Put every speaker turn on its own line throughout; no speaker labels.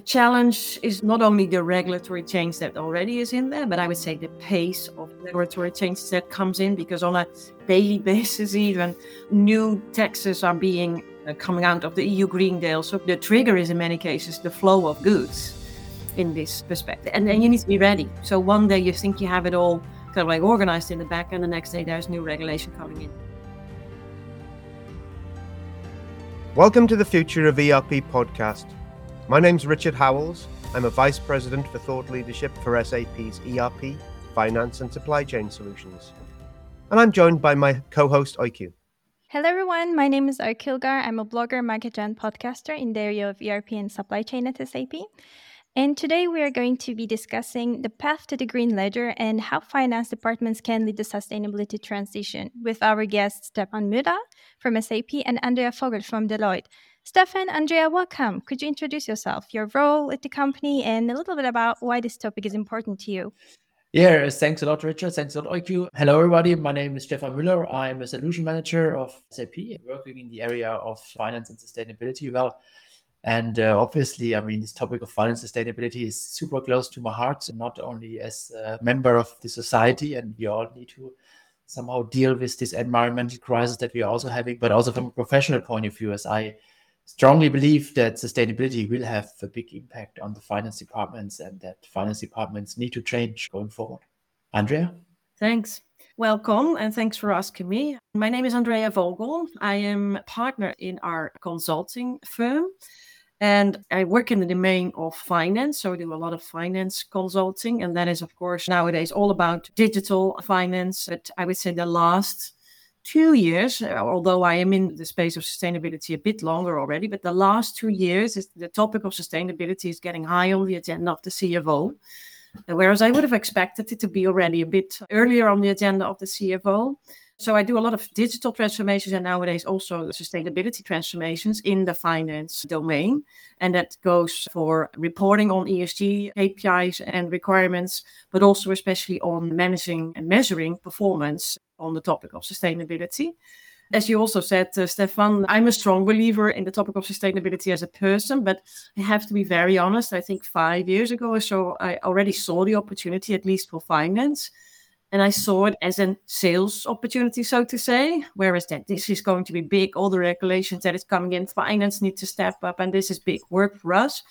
The challenge is not only the regulatory change that already is in there, but I would say the pace of regulatory change that comes in because on a daily basis, even new taxes are being uh, coming out of the EU Green Deal. So the trigger is in many cases the flow of goods in this perspective. And then you need to be ready. So one day you think you have it all kind of like organized in the back, and the next day there's new regulation coming in.
Welcome to the Future of ERP podcast. My name's Richard Howells. I'm a Vice President for Thought Leadership for SAP's ERP, Finance and Supply Chain Solutions. And I'm joined by my co host, Oyku.
Hello, everyone. My name is Kilgar. I'm a blogger, marketer, and podcaster in the area of ERP and supply chain at SAP. And today we are going to be discussing the path to the green ledger and how finance departments can lead the sustainability transition with our guests Stephan Müller from SAP and Andrea Vogel from Deloitte. Stephan, Andrea, welcome. Could you introduce yourself, your role at the company, and a little bit about why this topic is important to you?
Yeah, thanks a lot, Richard. Thanks a lot, Oyku. Hello, everybody. My name is Stephan Müller. I'm a solution manager of SAP, working in the area of finance and sustainability. Well, and uh, obviously, I mean, this topic of finance sustainability is super close to my heart, not only as a member of the society, and we all need to somehow deal with this environmental crisis that we are also having, but also from a professional point of view, as I strongly believe that sustainability will have a big impact on the finance departments and that finance departments need to change going forward. Andrea?
Thanks. Welcome and thanks for asking me. My name is Andrea Vogel. I am a partner in our consulting firm and I work in the domain of finance. So I do a lot of finance consulting. And that is, of course, nowadays all about digital finance. But I would say the last two years, uh, although I am in the space of sustainability a bit longer already, but the last two years, is the topic of sustainability is getting high on the agenda of the CFO. Whereas I would have expected it to be already a bit earlier on the agenda of the CFO. So I do a lot of digital transformations and nowadays also sustainability transformations in the finance domain. And that goes for reporting on ESG KPIs and requirements, but also especially on managing and measuring performance on the topic of sustainability. As you also said, uh, Stephan, I'm a strong believer in the topic of sustainability as a person, but I have to be very honest. I think five years ago or so, I already saw the opportunity, at least for finance. And I saw it as a sales opportunity, so to say. Whereas that this is going to be big, all the regulations that is coming in, finance need to step up, and this is big work for us.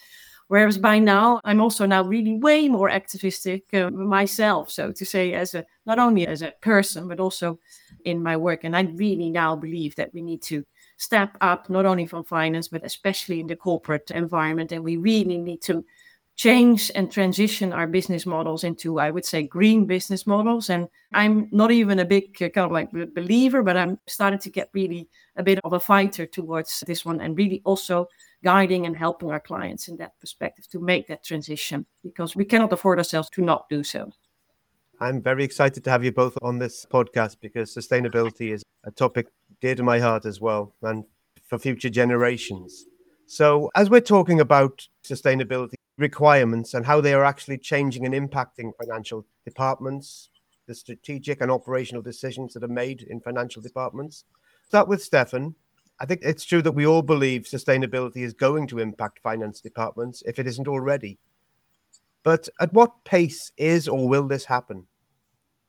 Whereas by now, I'm also now really way more activistic uh, myself, so to say, as a not only as a person but also in my work. And I really now believe that we need to step up, not only from finance but especially in the corporate environment, and we really need to change and transition our business models into, I would say, green business models. And I'm not even a big uh, kind of like believer, but I'm starting to get really a bit of a fighter towards this one and really also guiding and helping our clients in that perspective to make that transition because we cannot afford ourselves to not do so.
I'm very excited to have you both on this podcast because sustainability is a topic dear to my heart as well and for future generations. So, as we're talking about sustainability requirements and how they are actually changing and impacting financial departments, the strategic and operational decisions that are made in financial departments, start with Stefan. I think it's true that we all believe sustainability is going to impact finance departments if it isn't already. But at what pace is or will this happen?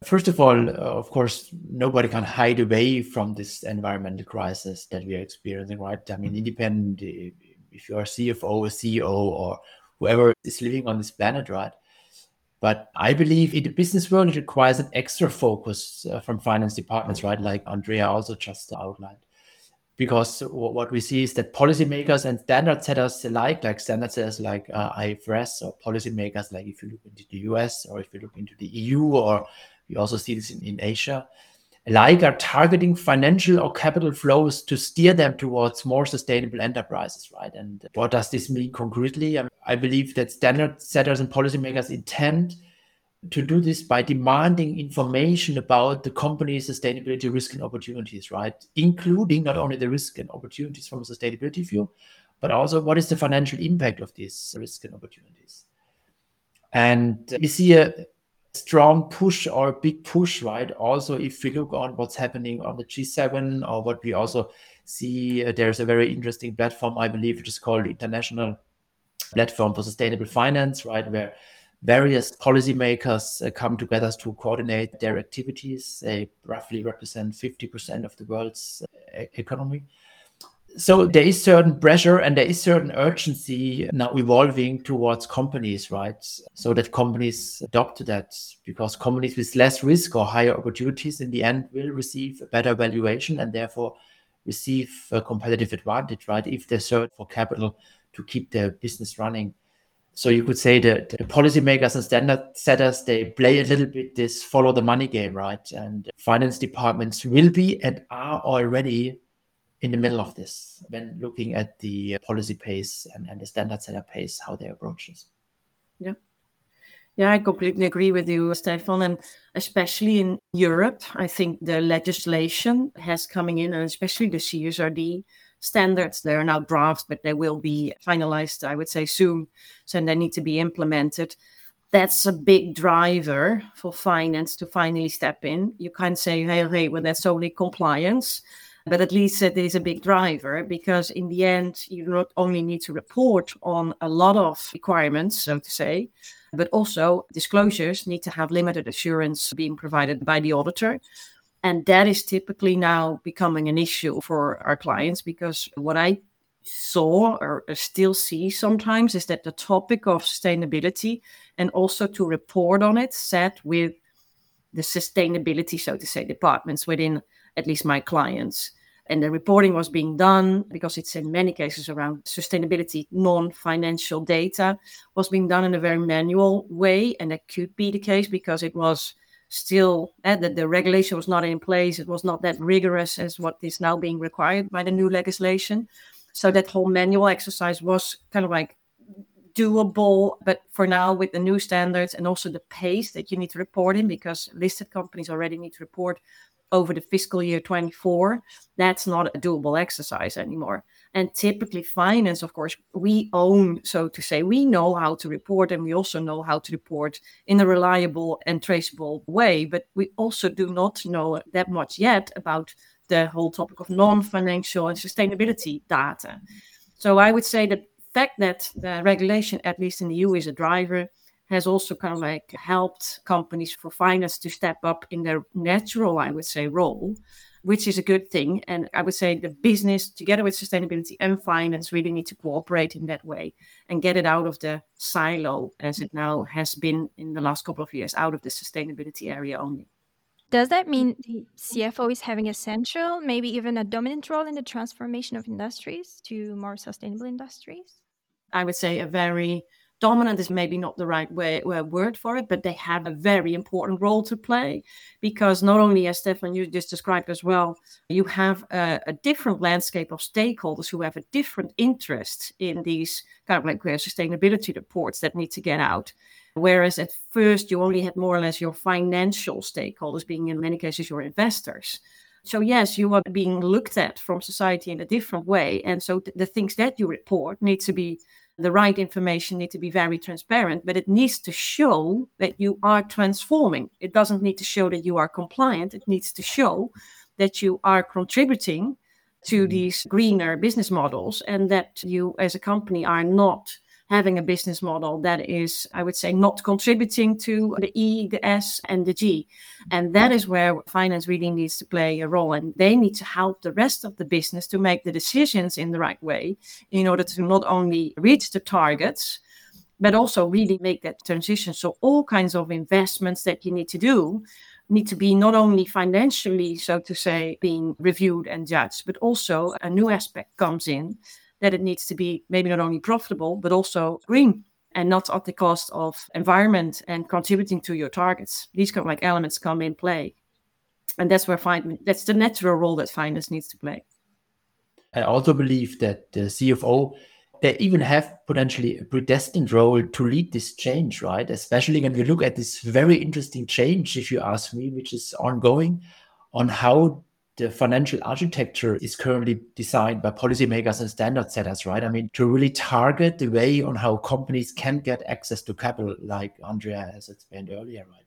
First of all, uh, of course, nobody can hide away from this environmental crisis that we are experiencing, right? I mean, independent, if you're a CFO, a CEO, or whoever is living on this planet, right? But I believe in the business world, it requires an extra focus uh, from finance departments, right? Like Andrea also just outlined because what we see is that policymakers and standard setters alike, like standard setters like uh, IFRS or policymakers, like if you look into the US or if you look into the EU, or we also see this in, in Asia, alike are targeting financial or capital flows to steer them towards more sustainable enterprises, right? And what does this mean concretely? I, mean, I believe that standard setters and policymakers intend to do this by demanding information about the company's sustainability risk and opportunities, right? Including not only the risk and opportunities from a sustainability view, but also what is the financial impact of these risk and opportunities. And we see a strong push or a big push, right? Also, if we look on what's happening on the G7 or what we also see, uh, there's a very interesting platform, I believe, which is called International platform for sustainable finance, right? Where various policymakers uh, come together to coordinate their activities. They roughly represent 50% of the world's uh, economy. So there is certain pressure and there is certain urgency now evolving towards companies, right? So that companies adopt to that because companies with less risk or higher opportunities in the end will receive a better valuation and therefore receive a competitive advantage, right? If they search for capital to keep their business running. So you could say that the policymakers and standard setters, they play a little bit this follow the money game, right? And finance departments will be and are already in the middle of this when looking at the policy pace and, and the standard setter pace, how they approach this.
Yeah. Yeah, I completely agree with you, Stephan. And especially in Europe, I think the legislation has coming in, and especially the CSRD standards. They are now drafts, but they will be finalized, I would say, soon. So they need to be implemented. That's a big driver for finance to finally step in. You can't say, hey, hey, well, that's only compliance. But at least it is a big driver because in the end, you not only need to report on a lot of requirements, so to say, but also disclosures need to have limited assurance being provided by the auditor. And that is typically now becoming an issue for our clients because what I saw or still see sometimes is that the topic of sustainability and also to report on it sat with the sustainability, so to say, departments within at least my clients. And the reporting was being done because it's in many cases around sustainability, non financial data was being done in a very manual way. And that could be the case because it was still uh, that the regulation was not in place. It was not that rigorous as what is now being required by the new legislation. So that whole manual exercise was kind of like doable. But for now, with the new standards and also the pace that you need to report in, because listed companies already need to report over the fiscal year 24, that's not a doable exercise anymore. And typically, finance, of course, we own, so to say, we know how to report and we also know how to report in a reliable and traceable way. But we also do not know that much yet about the whole topic of non financial and sustainability data. So I would say the fact that the regulation, at least in the EU, is a driver has also kind of like helped companies for finance to step up in their natural, I would say, role, which is a good thing. And I would say the business, together with sustainability and finance, really need to cooperate in that way and get it out of the silo as it now has been in the last couple of years, out of the sustainability area only.
Does that mean mm-hmm. the CFO is having a central, maybe even a dominant role in the transformation of industries to more sustainable industries?
I would say a very dominant is maybe not the right way, word for it, but they have a very important role to play because not only, as Stephan you just described as well, you have a, a different landscape of stakeholders who have a different interest in these kind of like uh, sustainability reports that need to get out. Whereas at first you only had more or less your financial stakeholders, being in many cases your investors. So, yes, you are being looked at from society in a different way. And so th- the things that you report need to be the right information need to be very transparent, but it needs to show that you are transforming. It doesn't need to show that you are compliant. It needs to show that you are contributing to mm-hmm. these greener business models and that you as a company are not having a business model that is, I would say, not contributing to the E, the S, and the G. And that is where finance really needs to play a role. And they need to help the rest of the business to make the decisions in the right way in order to not only reach the targets, but also really make that transition. So, all kinds of investments that you need to do need to be not only financially, so to say, being reviewed and judged, but also a new aspect comes in that it needs to be maybe not only profitable, but also green and not at the cost of environment and contributing to your targets. These kind of like elements come in play. And that's where find that's the natural role that finance needs to play.
I also believe that the CFO they even have potentially a predestined role to lead this change, right? Especially when we look at this very interesting change, if you ask me, which is ongoing on how the financial architecture is currently designed by policymakers and standard setters, right? I mean, to really target the way on how companies can get access to capital, like Andrea has explained earlier, right?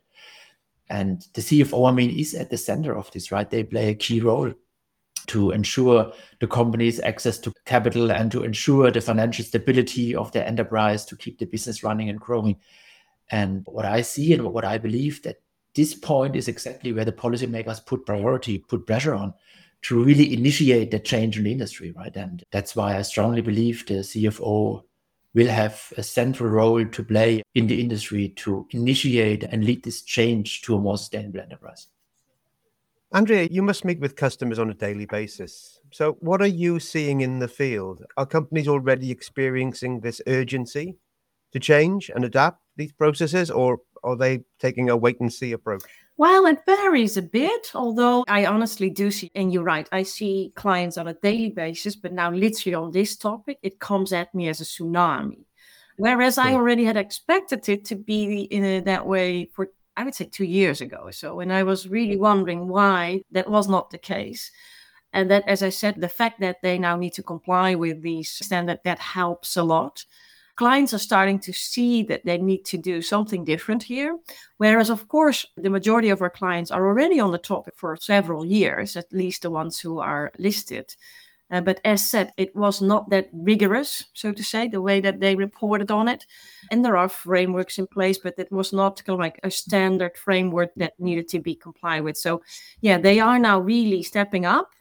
And the CFO, I mean, is at the center of this, right? They play a key role. to ensure the company's access to capital and to ensure the financial stability of their enterprise to keep the business running and growing. And what I see and what I believe that this point is exactly where the policymakers put priority, put pressure on to really initiate the change in the industry, right? And that's why I strongly believe the CFO will have a central role to play in the industry to initiate and lead this change to a more sustainable enterprise.
Andrea, you must meet with customers on a daily basis. So, what are you seeing in the field? Are companies already experiencing this urgency to change and adapt these processes, or are they taking a wait and see approach?
Well, it varies a bit, although I honestly do see, and you're right, I see clients on a daily basis, but now literally on this topic, it comes at me as a tsunami. Whereas I hmm. already had expected it to be in a, that way for, I would say, two years ago or so. And I was really wondering why that was not the case. And that, as I said, the fact that they now need to comply with these standards, that helps a lot clients are starting to see that they need to do something different here. Whereas, of course, the majority of our clients are already on the topic for several years, at least the ones who are listed. Uh, but as said, it was not that rigorous, so to say, the way that they reported on it. And there are frameworks in place, but it was not kind of like a standard framework that needed to be complied with. So, yeah, they are now really stepping up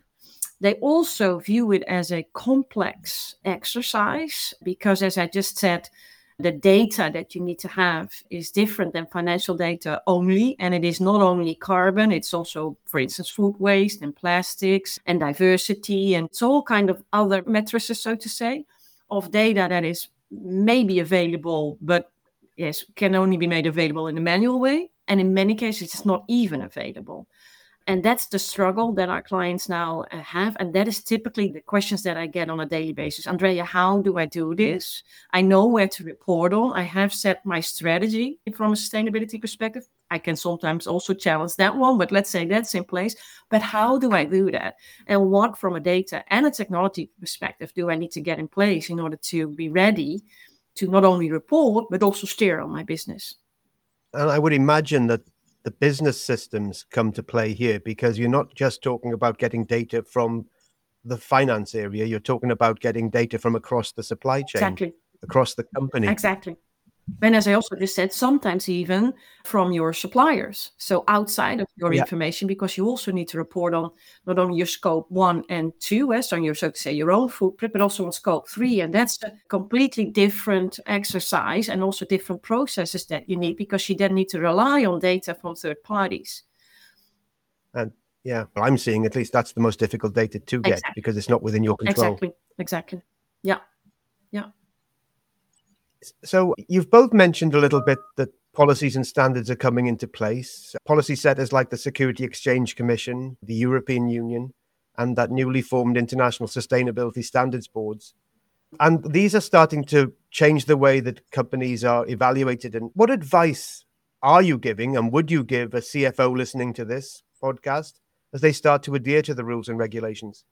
they also view it as a complex exercise because, as I just said, the data that you need to have is different than financial data only. And it is not only carbon, it's also, for instance, food waste and plastics and diversity. And it's all kind of other matrices, so to say, of data that is maybe available, but yes, can only be made available in a manual way. And in many cases, it's not even available. And that's the struggle that our clients now uh, have. And that is typically the questions that I get on a daily basis. Andrea, how do I do this? I know where to report on. I have set my strategy from a sustainability perspective. I can sometimes also challenge that one, but let's say that's in place. But how do I do that? And what, from a data and a technology perspective, do I need to get in place in order to be ready to not only report, but also steer on my business?
And I would imagine that the business systems come to play here because you're not just talking about getting data from the finance area, you're talking about getting data from across the supply chain,
exactly.
across the company.
Exactly. And as I also just said, sometimes even from your suppliers. So outside of your yeah. information, because you also need to report on not only your scope one and two, eh, as on your so to say your own footprint, but also on scope three. And that's a completely different exercise and also different processes that you need because you then need to rely on data from third parties.
And yeah, well, I'm seeing at least that's the most difficult data to get exactly. because it's not within your control.
Exactly. Exactly. Yeah. Yeah.
So you've both mentioned a little bit that policies and standards are coming into place. Policy setters like the Security Exchange Commission, the European Union, and that newly formed International Sustainability Standards Boards. And these are starting to change the way that companies are evaluated. And what advice are you giving, and would you give a CFO listening to this podcast as they start to adhere to the rules and regulations?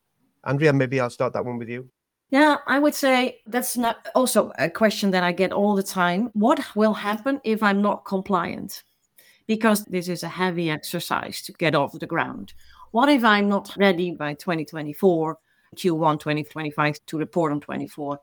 Andrea, maybe I'll start that one with you.
Yeah, I would say that's not also a question that I get all the time. What will happen if I'm not compliant? Because this is a heavy exercise to get off the ground. What if I'm not ready by 2024, Q1 2025 to report on 24?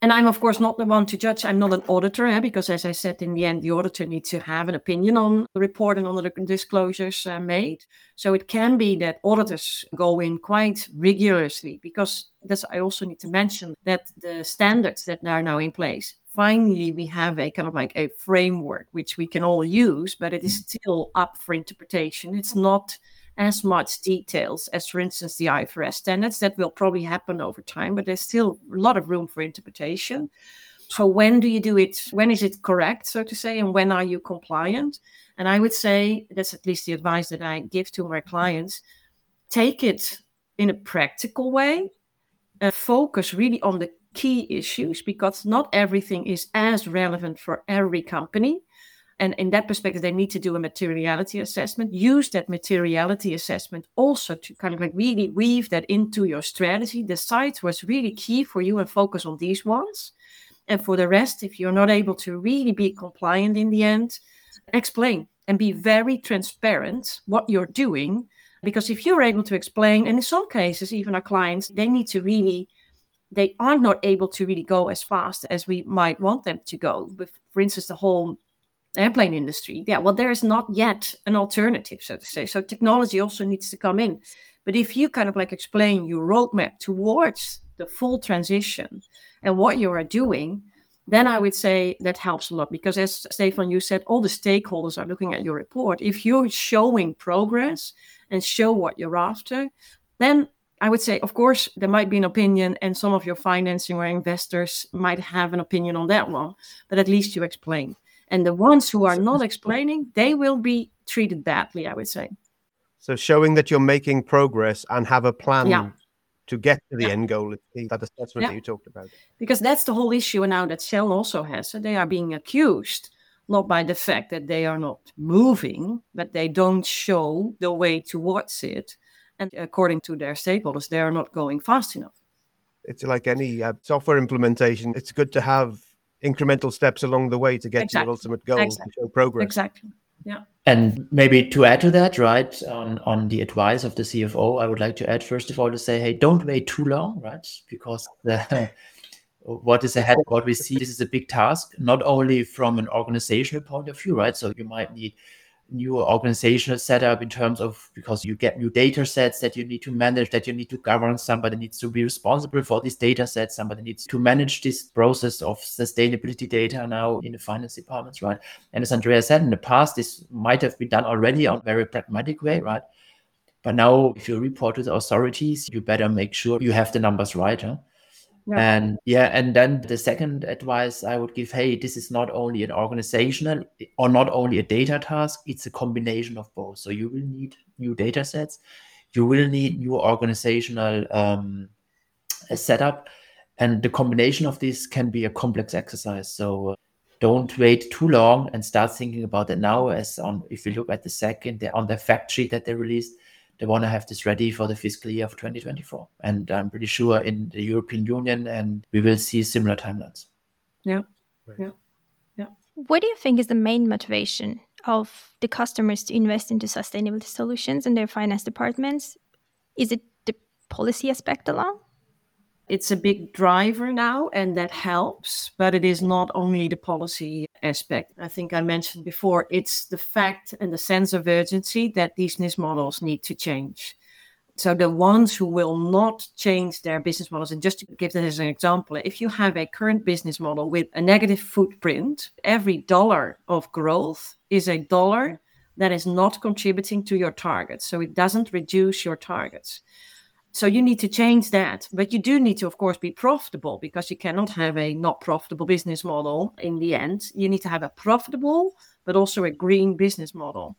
And I'm, of course, not the one to judge. I'm not an auditor, eh, because as I said, in the end, the auditor needs to have an opinion on the report and on the disclosures uh, made. So it can be that auditors go in quite rigorously, because that's, I also need to mention that the standards that are now in place, finally, we have a kind of like a framework which we can all use, but it is still up for interpretation. It's not as much details as, for instance, the IFRS standards. That will probably happen over time, but there's still a lot of room for interpretation. So when do you do it? When is it correct, so to say, and when are you compliant? And I would say that's at least the advice that I give to my clients. Take it in a practical way. and focus really on the key issues because not everything is as relevant for every company. And in that perspective, they need to do a materiality assessment. Use that materiality assessment also to kind of like really weave that into your strategy. Decide what's really key for you and focus on these ones. And for the rest, if you're not able to really be compliant in the end, explain and be very transparent what you're doing Because if you're able to explain, and in some cases, even our clients, they need to really, they are not able to really go as fast as we might want them to go. With, for instance, the whole airplane industry. Yeah, well, there is not yet an alternative, so to say. So technology also needs to come in. But if you kind of like explain your roadmap towards the full transition and what you are doing, then I would say that helps a lot because, as Stephan, you said, all the stakeholders are looking at your report. If you're showing progress and show what you're after, then I would say, of course, there might be an opinion, and some of your financing or investors might have an opinion on that one, but at least you explain. And the ones who are not explaining, they will be treated badly, I would say.
So showing that you're making progress and have a plan yeah. to get to the yeah. end goal That is, that's what yeah. you talked about.
Because that's the whole issue now that Shell also has. So they are being accused not by the fact that they are not moving, but they don't show the way towards it. And according to their stakeholders, they are not going fast enough.
It's like any uh, software implementation. It's good to have incremental steps along the way to get exactly. to your ultimate goal exactly. to show progress.
Exactly. Yeah.
And maybe to add to that, right, on, on the advice of the CFO, I would like to add first of all to say, hey, don't wait too long, right? Because the what is ahead, what we see, this is a big task, not only from an organizational point of view, right? So you might need new organizational setup in terms of because you get new data sets that you need to manage that you need to govern somebody needs to be responsible for these data sets somebody needs to manage this process of sustainability data now in the finance departments right and as andrea said in the past this might have been done already on a very pragmatic way right but now if you report to the authorities you better make sure you have the numbers right huh? Yeah. And yeah, and then the second advice I would give hey, this is not only an organizational or not only a data task, it's a combination of both. So you will need new data sets, you will need new organizational um, setup, and the combination of this can be a complex exercise. So uh, don't wait too long and start thinking about it now. As on, if you look at the second, on the fact sheet that they released, they want to have this ready for the fiscal year of 2024. And I'm pretty sure in the European Union, and we will see similar timelines.
Yeah. Yeah. Yeah.
What do you think is the main motivation of the customers to invest into sustainability solutions in their finance departments? Is it the policy aspect alone?
It's a big driver now and that helps but it is not only the policy aspect. I think i mentioned before it's the fact and the sense of urgency that these business models need to change. So the ones who will not change their business models and just to give this as an example if you have a current business model with a negative footprint every dollar of growth is a dollar that is not contributing to your targets so it doesn't reduce your targets so you need to change that. But you do need to, of course, be profitable because you cannot have a not profitable business model in the end. You need to have a profitable, but also a green business model.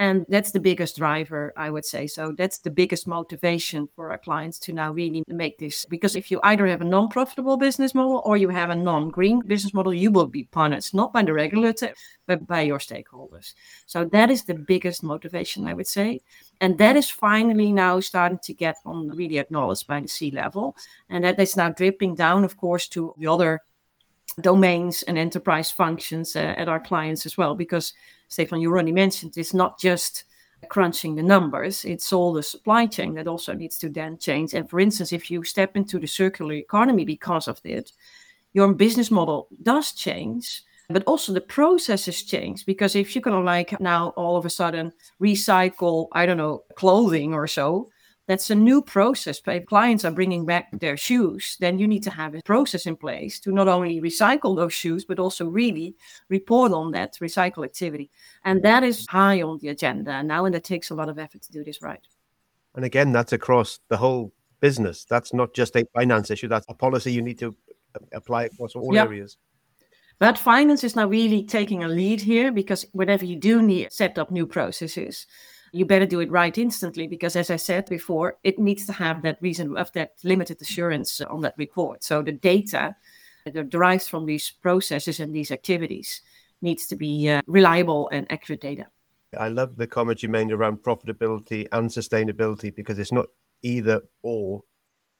And that's the biggest driver, I would say. So that's the biggest motivation for our clients to now really make this. Because if you either have a non profitable business model or you have a non green business model, you will be punished, not by the regulator, but by your stakeholders. So that is the biggest motivation, I would say. And that is finally now starting to get on really acknowledged by the C level. And that is now dripping down, of course, to the other domains and enterprise functions uh, at our clients as well. Because Stephan, you already mentioned, it's not just crunching the numbers, it's all the supply chain that also needs to then change. And for instance, if you step into the circular economy because of it, your business model does change. But also the processes change because if you're gonna like now all of a sudden recycle, I don't know, clothing or so, that's a new process. If clients are bringing back their shoes, then you need to have a process in place to not only recycle those shoes, but also really report on that recycle activity. And that is high on the agenda now, and it takes a lot of effort to do this right.
And again, that's across the whole business. That's not just a finance issue, that's a policy you need to uh, apply across all yep. areas.
But finance is now really taking a lead here because whenever you do need set up new processes, you better do it right instantly because as i said before it needs to have that reason of that limited assurance on that report. So the data that derives from these processes and these activities needs to be uh, reliable and accurate data.
I love the comment you made around profitability and sustainability because it's not either or.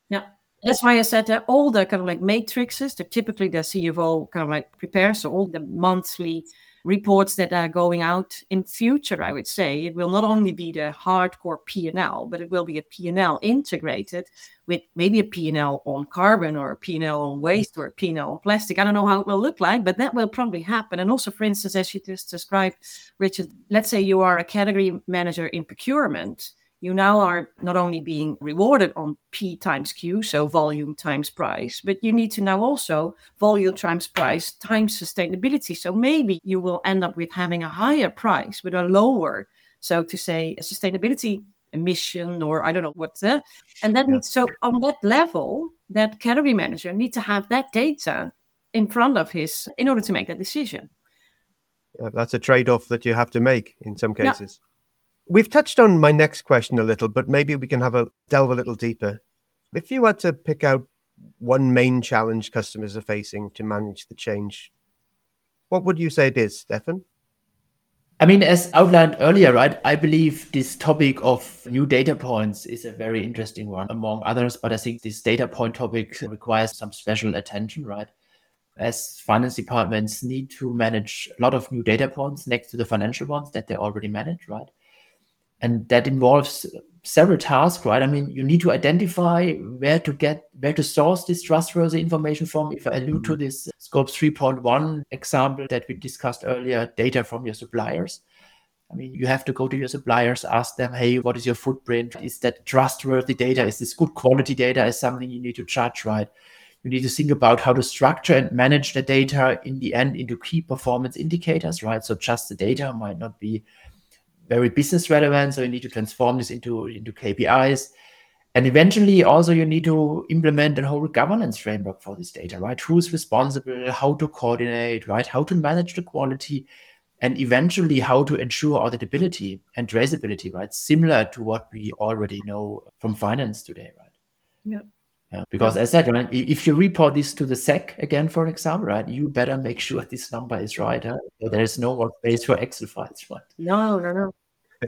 Yeah That's why I said that all the kind of like matrices that typically the CFO kind of like prepares, so all the monthly reports that are going out in future, I would say it will not only be the hardcore P&L, but it will be a P&L integrated with maybe a P&L on carbon or a P&L on waste or a P&L on plastic. I don't know how it will look like, but that will probably happen. And also, for instance, as you just described, Richard, let's say you are a category manager in procurement you now are not only being rewarded on P times Q, so volume times price, but you need to now also volume times price times sustainability. So maybe you will end up with having a higher price with a lower, so to say, sustainability emission or I don't know what the, and that yeah. needs so on that level, that category manager need to have that data in front of his in order to make that decision.
Yeah, that's a trade-off that you have to make in some cases. Yeah. We've touched on my next question a little, but maybe we can have a delve a little deeper. If you had to pick out one main challenge customers are facing to manage the change, what would you say it is, Stefan?
I mean, as outlined earlier, right, I believe this topic of new data points is a very interesting one among others, but I think this data point topic requires some special attention, right? As finance departments need to manage a lot of new data points next to the financial ones that they already manage, right? And that involves several tasks right? I mean you need to identify where to get where to source this trustworthy information from. If i allude to mm-hmm. this scope 3.1 example that we discussed earlier data from your suppliers. I mean you have to go to your suppliers ask them hey what is your footprint? Is that trustworthy data? Is this good quality data? Is something you need to judge right? You need to think about how to structure and manage the data in the end into key performance indicators right? So just the data might not be very business relevant. So you need to transform this into, into KPIs. And eventually, also, you need to implement a whole governance framework for this data, right? Who's responsible, how to coordinate, right? How to manage the quality, and eventually, how to ensure auditability and traceability, right? Similar to what we already know from finance today, right?
Yeah.
Yeah, because as I said, right, if you report this to the SEC again, for example, right, you better make sure this number is right. Huh? There is no more space for Excel files, right?
No, no, no,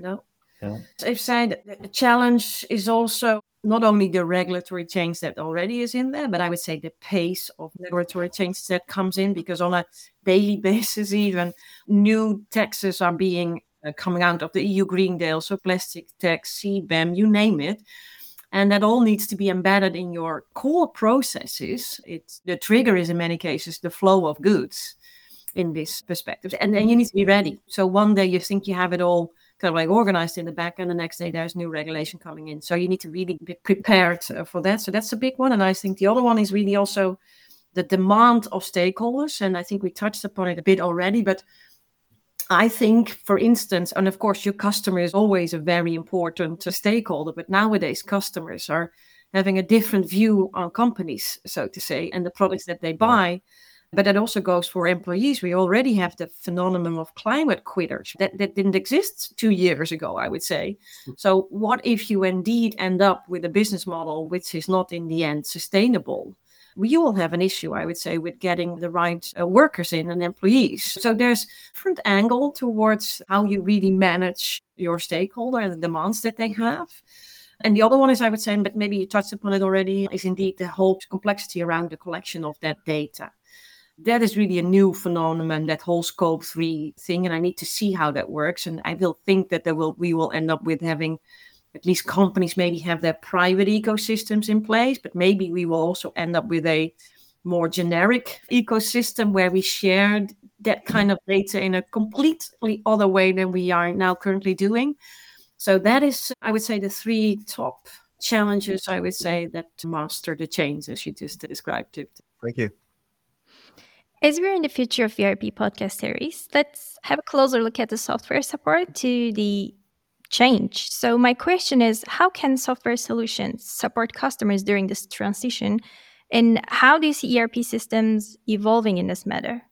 no. Yeah. I've said the challenge is also not only the regulatory change that already is in there, but I would say the pace of regulatory change that comes in because on a daily basis, even new taxes are being uh, coming out of the EU Green Deal, so plastic tax, CBAM, you name it and that all needs to be embedded in your core processes. It's the trigger is in many cases the flow of goods in this perspective and then you need to be ready. So one day you think you have it all kind of like organized in the back and the next day there's new regulation coming in. So you need to really be prepared uh, for that. So that's a big one and i think the other one is really also the demand of stakeholders and i think we touched upon it a bit already but I think, for instance, and of course, your customer is always a very important stakeholder, but nowadays customers are having a different view on companies, so to say, and the products that they buy. But that also goes for employees. We already have the phenomenon of climate quitters that, that didn't exist two years ago, I would say. Hmm. So, what if you indeed end up with a business model which is not in the end sustainable? We all have an issue, I would say, with getting the right uh, workers in and employees. So there's different angle towards how you really manage your stakeholder and the demands that they have. And the other one is, I would say, but maybe you touched upon it already, is indeed the whole complexity around the collection of that data. That is really a new phenomenon, that whole scope three thing. And I need to see how that works. And I will think that there will we will end up with having at least companies maybe have their private ecosystems in place, but maybe we will also end up with a more generic ecosystem where we share that kind of data in a completely other way than we are now currently doing. So that is, I would say, the three top challenges I would say that master the change as you just described it.
Thank you.
As we're in the future of ERP podcast series, let's have a closer look at the software support to the change. So my question is how can software solutions support customers during this transition and how do you see ERP systems evolving in this matter?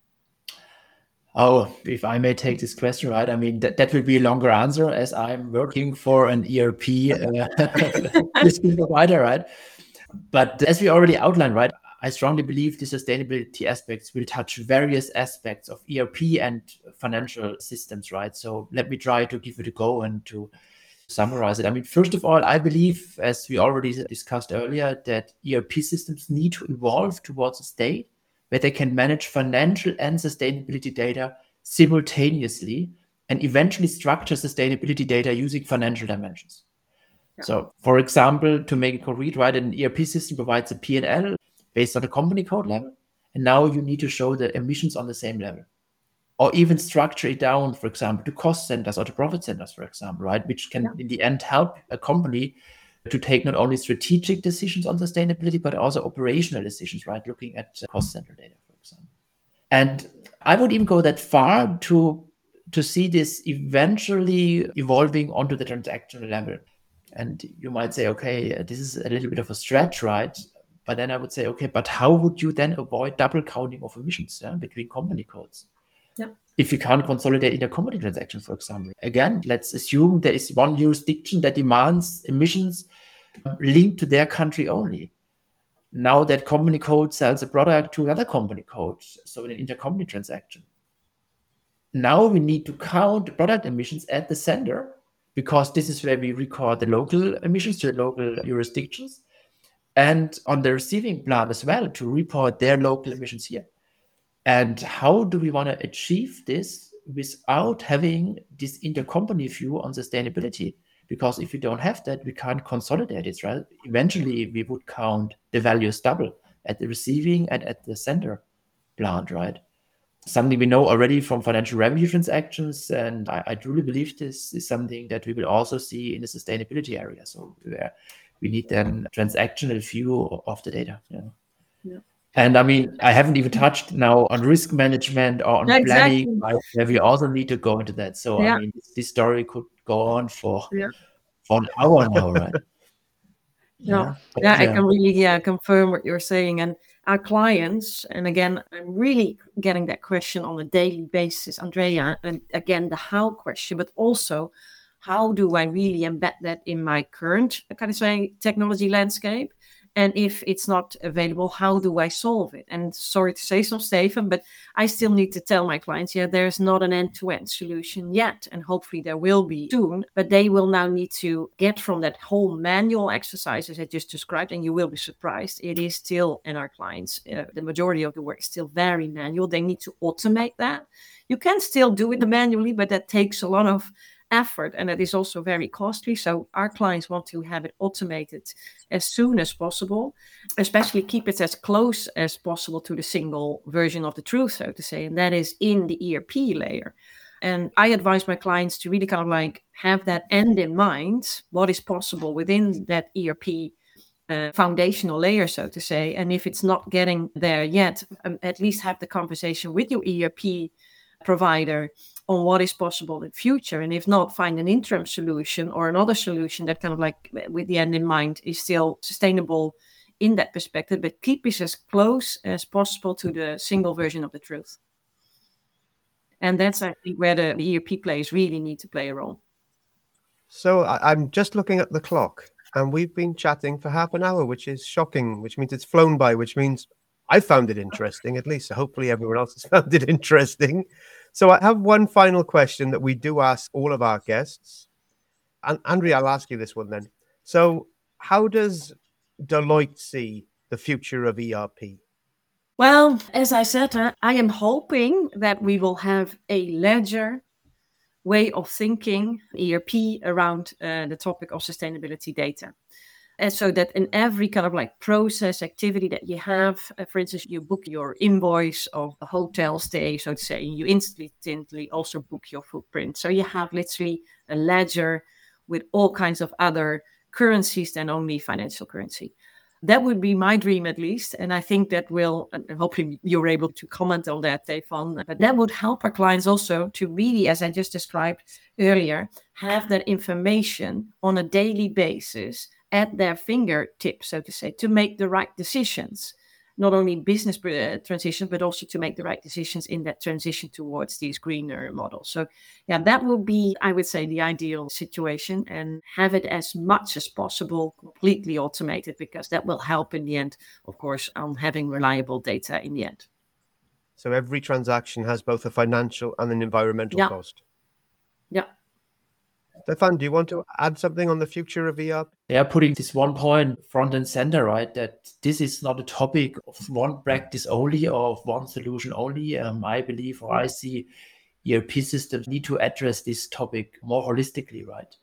Oh, if I may take this question, right? I mean, that, that will be a longer answer as I'm working for an ERP uh, provider, right? But as we already outlined, right, I strongly believe the sustainability aspects will touch various aspects of ERP and financial systems, right? So let me try to give it a go and to summarize it. I mean, first of all, I believe, as we already discussed earlier, that ERP systems need to evolve towards a state where they can manage financial and sustainability data simultaneously and eventually structure sustainability data using financial dimensions. Yeah. So, for example, to make it concrete, right, an ERP system provides a P&L based on a company code level, and now you need to show the emissions on the same level or even structure it down, for example, to cost centers or to profit centers, for example, right? Which can, yeah. in the end, help a company to take not only strategic decisions on sustainability, but also operational decisions, right? Looking at uh, cost center data, for example. And I would even go that far to to see this eventually evolving onto the transactional level. And you might say, okay, this is a little bit of a stretch, right? But then I would say, okay, but how would you then avoid double counting of emissions yeah, between company codes? Yeah. If you can't consolidate intercompany transactions, for example, again, let's assume there is one jurisdiction that demands emissions uh, linked to their country only. Now that company code sells a product to another company code, so in an intercompany transaction. Now we need to count product emissions at the sender because this is where we record the local emissions to the local jurisdictions and on the receiving plant as well to report their local emissions here. And how do we want to achieve this without having this intercompany view on sustainability? Because if we don't have that, we can't consolidate it, right? Eventually, we would count the values double at the receiving and at the sender plant, right? Something we know already from financial revenue transactions. And I, I truly believe this is something that we will also see in the sustainability area. So, where we need then transactional view of the data. Yeah. yeah. And I mean, I haven't even touched now on risk management or on planning, where we also need to go into that. So yeah. I mean, this story could go on for yeah. for an hour now, right?
No, yeah, yeah, I can really yeah confirm what you're saying. And our clients, and again, I'm really getting that question on a daily basis, Andrea. And again, the how question, but also how do I really embed that in my current kind of say technology landscape? and if it's not available how do i solve it? And sorry to say so Stephan but i still need to tell my clients yeah there's not an end-to-end solution yet and hopefully there will be soon but they will now need to get from that whole manual exercises i just described and you will be surprised it is still in our clients uh, the majority of the work is still very manual. They need to automate that. You can still do it manually but that takes a lot of effort and it is also very costly. So our clients want to have it automated as soon as possible, especially keep it as close as possible to the single version of the truth, so to say, and that is in the ERP layer. And I advise my clients to really kind of like have that end in mind, what is possible within that ERP uh, foundational layer, so to say. And if it's not getting there yet, um, at least have the conversation with your ERP provider on what is possible in future and if not find an interim solution or another solution that kind of like with the end in mind is still sustainable in that perspective but keep it as close as possible to the single version of the truth and that's i think where the, the erp players really need to play a role
so i'm just looking at the clock and we've been chatting for half an hour which is shocking which means it's flown by which means I found it interesting, at least. Hopefully, everyone else has found it interesting. So I have one final question that we do ask all of our guests. And Andrea, I'll ask you this one then. So, how does Deloitte see the future of ERP?
Well, as I said, uh, I am hoping that we will have a ledger way of thinking ERP around uh, the topic of sustainability data and so that in every kind of like process activity that you have uh, for instance you book your invoice of a hotel stay so to say you instantly also book your footprint. So you have literally a ledger with all kinds of other currencies than only financial currency. That would be my dream at least and i think that will hopefully you're able to comment on that Stephan but that would help our clients also to really as i just described earlier have that information on a daily basis at their fingertips, so to say, to make the right decisions. Not only business uh, transition, but also to make the right decisions in that transition towards these greener models. So, yeah, that will be, I would say, the ideal situation and have it as much as possible completely automated because that will help in the end, of course, on having reliable data in the end.
So, every transaction has both a financial and an environmental
yeah.
cost.
Yeah.
Stephan, do you want to add something on the future of ERP?
Yeah, putting this one point front and center, right? That this is not a topic of one practice only or of one solution only. Um, I believe or I see ERP systems need to address this topic more holistically, right?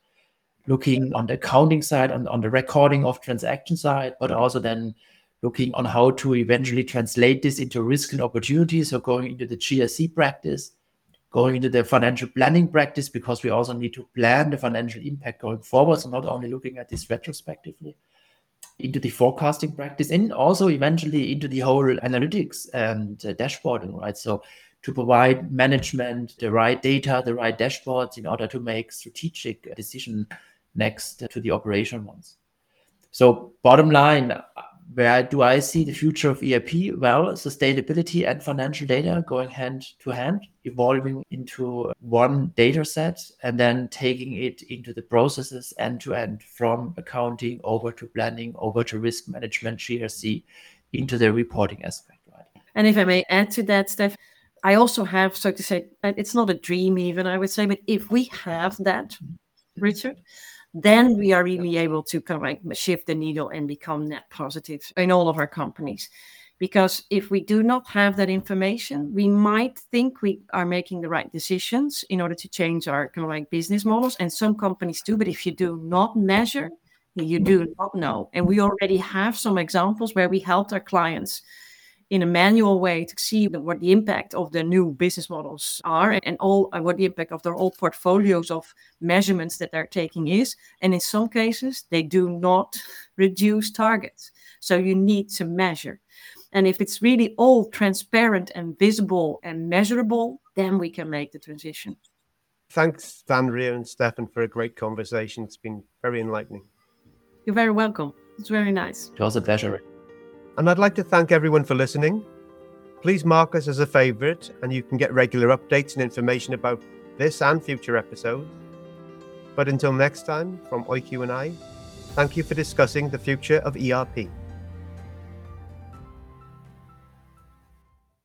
Looking on the accounting side, on, on the recording of transaction side, but also then looking on how to eventually translate this into risk and opportunities. So going into the GRC practice, going into the financial planning practice, because we also need to plan the financial impact going forward. So not only looking at this retrospectively, into the forecasting practice, and also eventually into the whole analytics and uh, dashboarding, right? So to provide management the right data, the right dashboards in order to make strategic decision next to the operation ones. So bottom line, where do I see the future of ERP? Well, sustainability and financial data going hand to hand, evolving into one data set and then taking it into the processes end to end from accounting over to planning, over to risk management, GRC, into the reporting aspect. Right.
And if I may add to that, Steph, I also have, so to say, it's not a dream even, I would say, but if we have that, mm-hmm. Richard, then we are really able to kind of like shift the needle and become net positive in all of our companies. Because if we do not have that information, we might think we are making the right decisions in order to change our kind of like business models. And some companies do, but if you do not measure, you do not know. And we already have some examples where we helped our clients in a manual way to see what the impact of the new business models are and all and what the impact of their old portfolios of measurements that they're taking is. And in some cases they do not reduce targets. So you need to measure. And if it's really all transparent and visible and measurable then we can make the transition.
Thanks Andrea and Stephan for a great conversation. It's been very enlightening.
You're very welcome. It's very nice.
It was a pleasure
and I'd like to thank everyone for listening. Please mark us as a favourite, and you can get regular updates and information about this and future episodes. But until next time, from Oyku and I, thank you for discussing the future of ERP.